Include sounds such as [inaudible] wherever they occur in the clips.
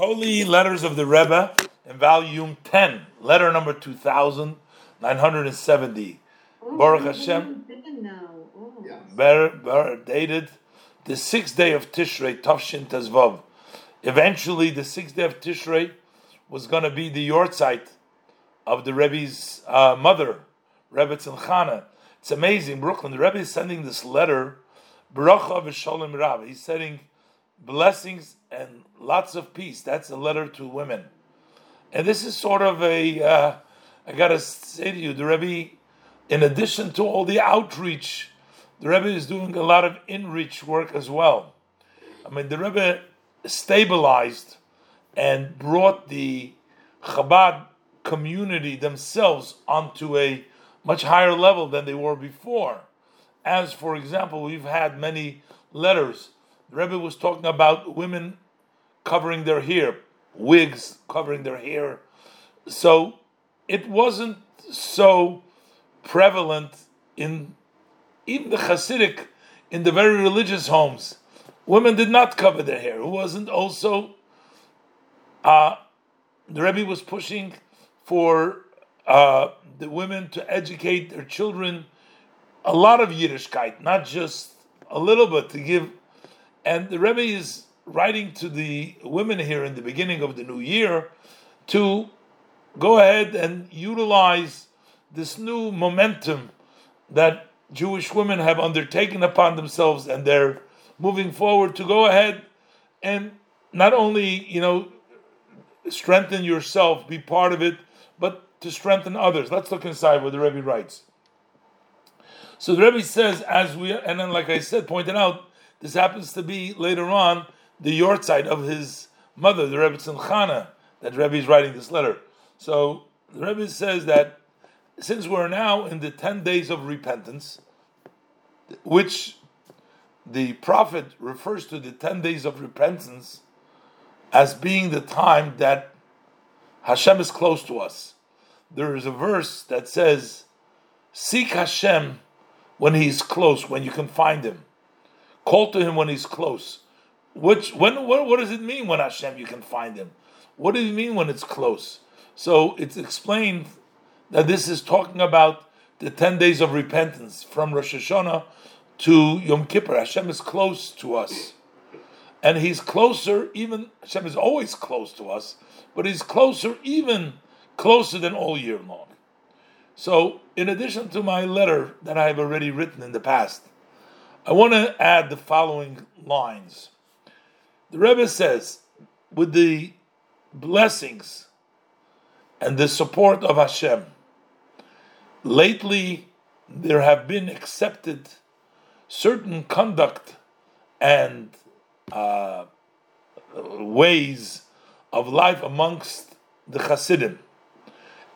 Holy Letters of the Rebbe in volume 10, letter number 2970. Oh, Baruch Hashem. been now. Oh. Ber, ber, dated the sixth day of Tishrei, Tafshin Tezvav. Eventually, the sixth day of Tishrei was going to be the yortzeit of the Rebbe's uh, mother, Rebbetzin Chana. It's amazing, Brooklyn. The Rebbe is sending this letter, Bracha v'shalom Rav. He's sending blessings and lots of peace. That's a letter to women. And this is sort of a, uh, I gotta say to you, the Rebbe, in addition to all the outreach, the Rebbe is doing a lot of in-reach work as well. I mean, the Rebbe stabilized and brought the Chabad community themselves onto a much higher level than they were before. As, for example, we've had many letters. The Rebbe was talking about women covering their hair, wigs covering their hair. So it wasn't so prevalent in even the Hasidic, in the very religious homes. Women did not cover their hair. It wasn't also. Uh, the Rebbe was pushing for uh, the women to educate their children a lot of Yiddishkeit, not just a little bit to give. And the Rebbe is writing to the women here in the beginning of the new year to go ahead and utilize this new momentum that Jewish women have undertaken upon themselves, and they're moving forward to go ahead and not only you know strengthen yourself, be part of it, but to strengthen others. Let's look inside what the Rebbe writes. So the Rebbe says, as we and then, like I said, pointed out, this happens to be later on the yortzeit of his mother, the Rebbetzin Chana, that Rebbe is writing this letter. So the Rebbe says that since we're now in the ten days of repentance, which the prophet refers to the ten days of repentance as being the time that Hashem is close to us. There is a verse that says, "Seek Hashem when he is close, when you can find Him. Call to Him when He's close." Which when what, what does it mean when Hashem you can find Him? What does it mean when it's close? So it's explained that this is talking about the ten days of repentance from Rosh Hashanah to Yom Kippur. Hashem is close to us. And He's closer, even, Hashem is always close to us, but He's closer, even closer than all year long. So, in addition to my letter that I have already written in the past, I want to add the following lines. The Rebbe says, with the blessings and the support of Hashem, lately there have been accepted certain conduct and uh, ways of life amongst the Hasidim,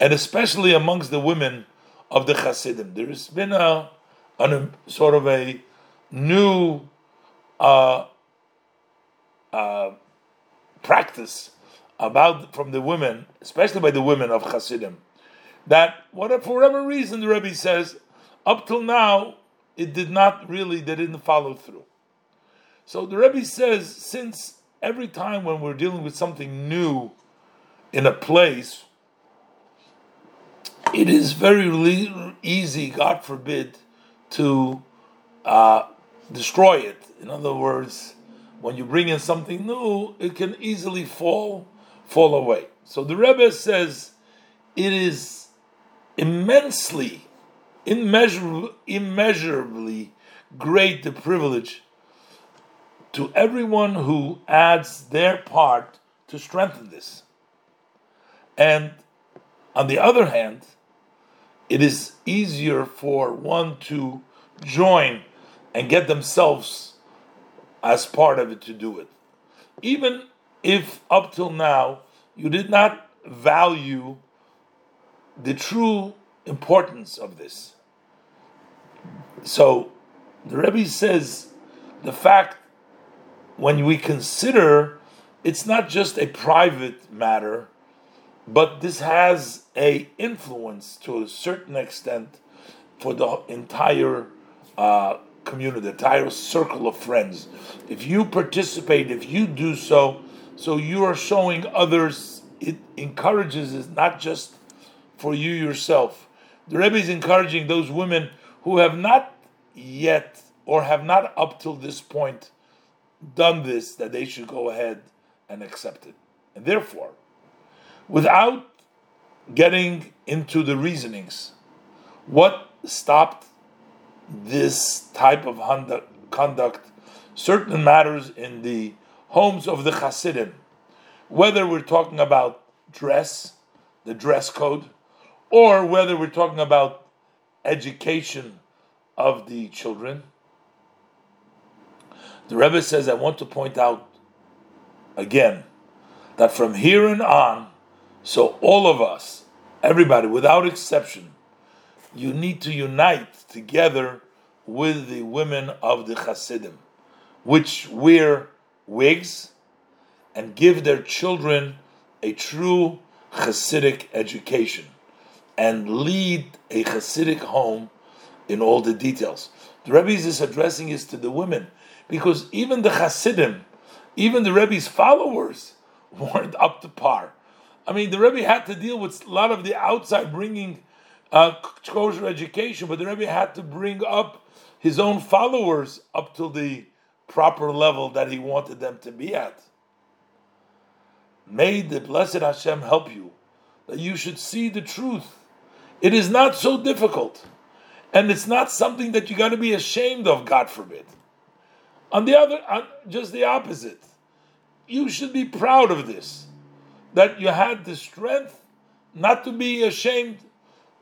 and especially amongst the women of the Hasidim. There has been a, a sort of a new uh, uh, practice about from the women, especially by the women of Hasidim, that whatever for whatever reason the Rebbe says, up till now it did not really they didn't follow through. So the Rebbe says, since every time when we're dealing with something new in a place, it is very easy, God forbid, to uh, destroy it. In other words, when you bring in something new, it can easily fall fall away. So the Rebbe says it is immensely, immeasurably, immeasurably great the privilege to everyone who adds their part to strengthen this. And on the other hand, it is easier for one to join and get themselves as part of it to do it. Even if up till now you did not value the true importance of this. So the Rebbe says the fact when we consider it's not just a private matter, but this has a influence to a certain extent for the entire uh, community, the entire circle of friends. If you participate, if you do so, So you are showing others. It encourages is not just for you yourself. The Rebbe is encouraging those women who have not yet or have not up till this point done this that they should go ahead and accept it. And therefore, without getting into the reasonings, what stopped this type of conduct, certain matters in the homes of the Hasidim, whether we're talking about dress, the dress code, or whether we're talking about education of the children. The Rebbe says, I want to point out again that from here and on, so all of us, everybody without exception, you need to unite together with the women of the Hasidim, which wear wigs and give their children a true Hasidic education and lead a Hasidic home in all the details. The Rebbe is addressing this to the women because even the Hasidim, even the Rebbe's followers, [laughs] weren't up to par. I mean, the Rebbe had to deal with a lot of the outside bringing uh, kosher education, but the Rebbe had to bring up his own followers up to the proper level that he wanted them to be at. May the blessed Hashem help you that you should see the truth. It is not so difficult, and it's not something that you got to be ashamed of, God forbid. On the other, on just the opposite, you should be proud of this that you had the strength not to be ashamed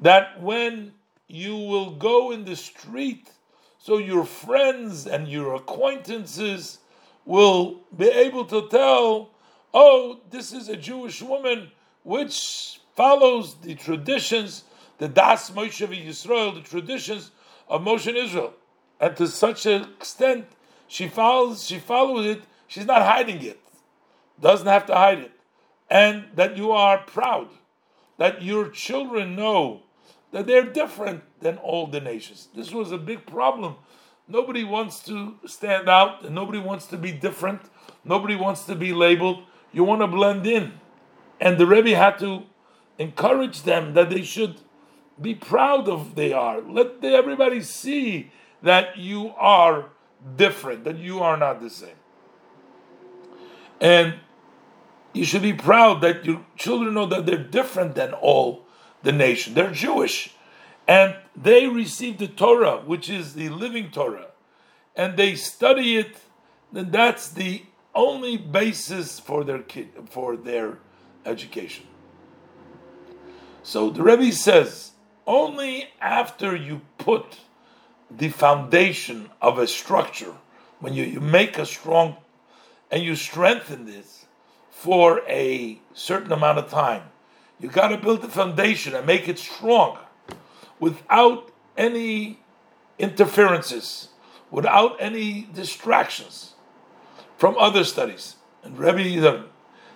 that when you will go in the street, so your friends and your acquaintances will be able to tell, oh, this is a Jewish woman which follows the traditions, the Das Moshe Yisrael, the traditions of Moshe in Israel. And to such an extent, she follows, she follows it, she's not hiding it, doesn't have to hide it. And that you are proud, that your children know that they're different than all the nations. This was a big problem. Nobody wants to stand out, and nobody wants to be different. Nobody wants to be labeled. You want to blend in. And the Rebbe had to encourage them that they should be proud of they are. Let everybody see that you are different, that you are not the same. And you should be proud that your children know that they're different than all the nation. They're Jewish. And they receive the Torah, which is the living Torah, and they study it, then that's the only basis for their kid, for their education. So the Rebbe says, only after you put the foundation of a structure, when you, you make a strong and you strengthen this for a certain amount of time, you got to build the foundation and make it strong without any interferences, without any distractions from other studies. And Rebbe,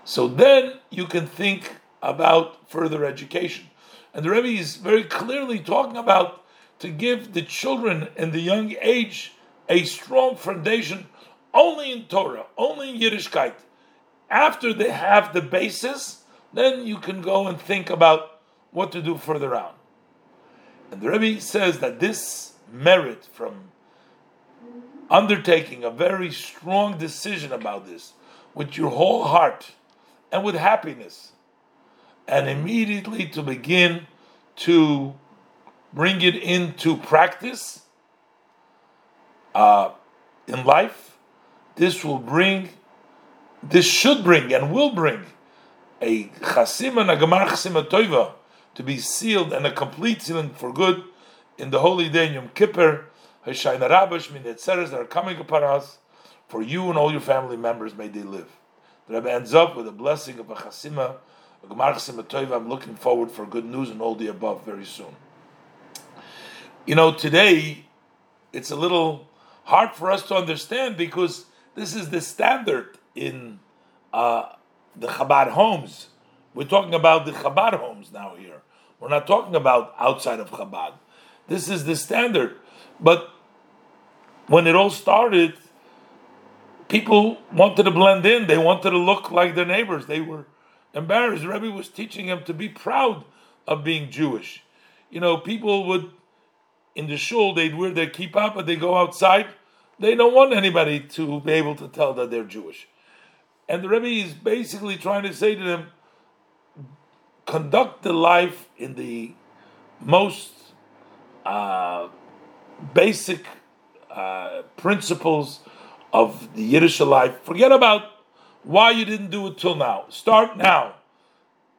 so then you can think about further education. And the Rebbe is very clearly talking about to give the children in the young age a strong foundation only in Torah, only in Yiddishkeit. After they have the basis, then you can go and think about what to do further on. And the Rebbe says that this merit from undertaking a very strong decision about this with your whole heart and with happiness, and immediately to begin to bring it into practice uh, in life, this will bring, this should bring and will bring a chasim and a gemar chasim to be sealed and a complete sealing for good in the holy day Yom Kippur, Hoshana Rabash, min that are coming upon us, for you and all your family members may they live. The Rebbe ends up with a blessing of a chasima, a gemar chasim toiva. I'm looking forward for good news and all the above very soon. You know, today it's a little hard for us to understand because this is the standard in. Uh, the Chabad homes. We're talking about the Chabad homes now here. We're not talking about outside of Chabad. This is the standard. But when it all started, people wanted to blend in. They wanted to look like their neighbors. They were embarrassed. Rebbe was teaching them to be proud of being Jewish. You know, people would in the shul they'd wear their kippah, but they go outside. They don't want anybody to be able to tell that they're Jewish. And the Rebbe is basically trying to say to them, conduct the life in the most uh, basic uh, principles of the Yiddish life. Forget about why you didn't do it till now. Start now.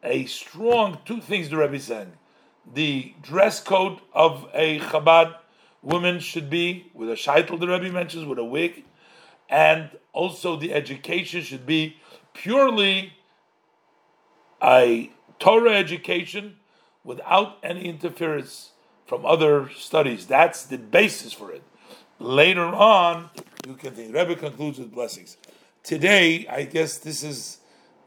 A strong two things the Rebbe is saying. The dress code of a Chabad woman should be with a shaitel, the Rebbe mentions, with a wig, and also the education should be purely a Torah education without any interference from other studies. That's the basis for it. Later on, you can think. Rebbe concludes with blessings. Today, I guess this is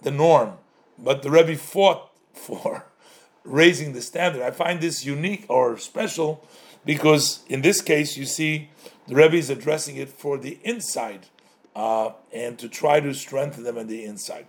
the norm, but the Rebbe fought [laughs] for raising the standard. I find this unique or special because in this case, you see the Rebbe is addressing it for the inside uh, and to try to strengthen them on the inside.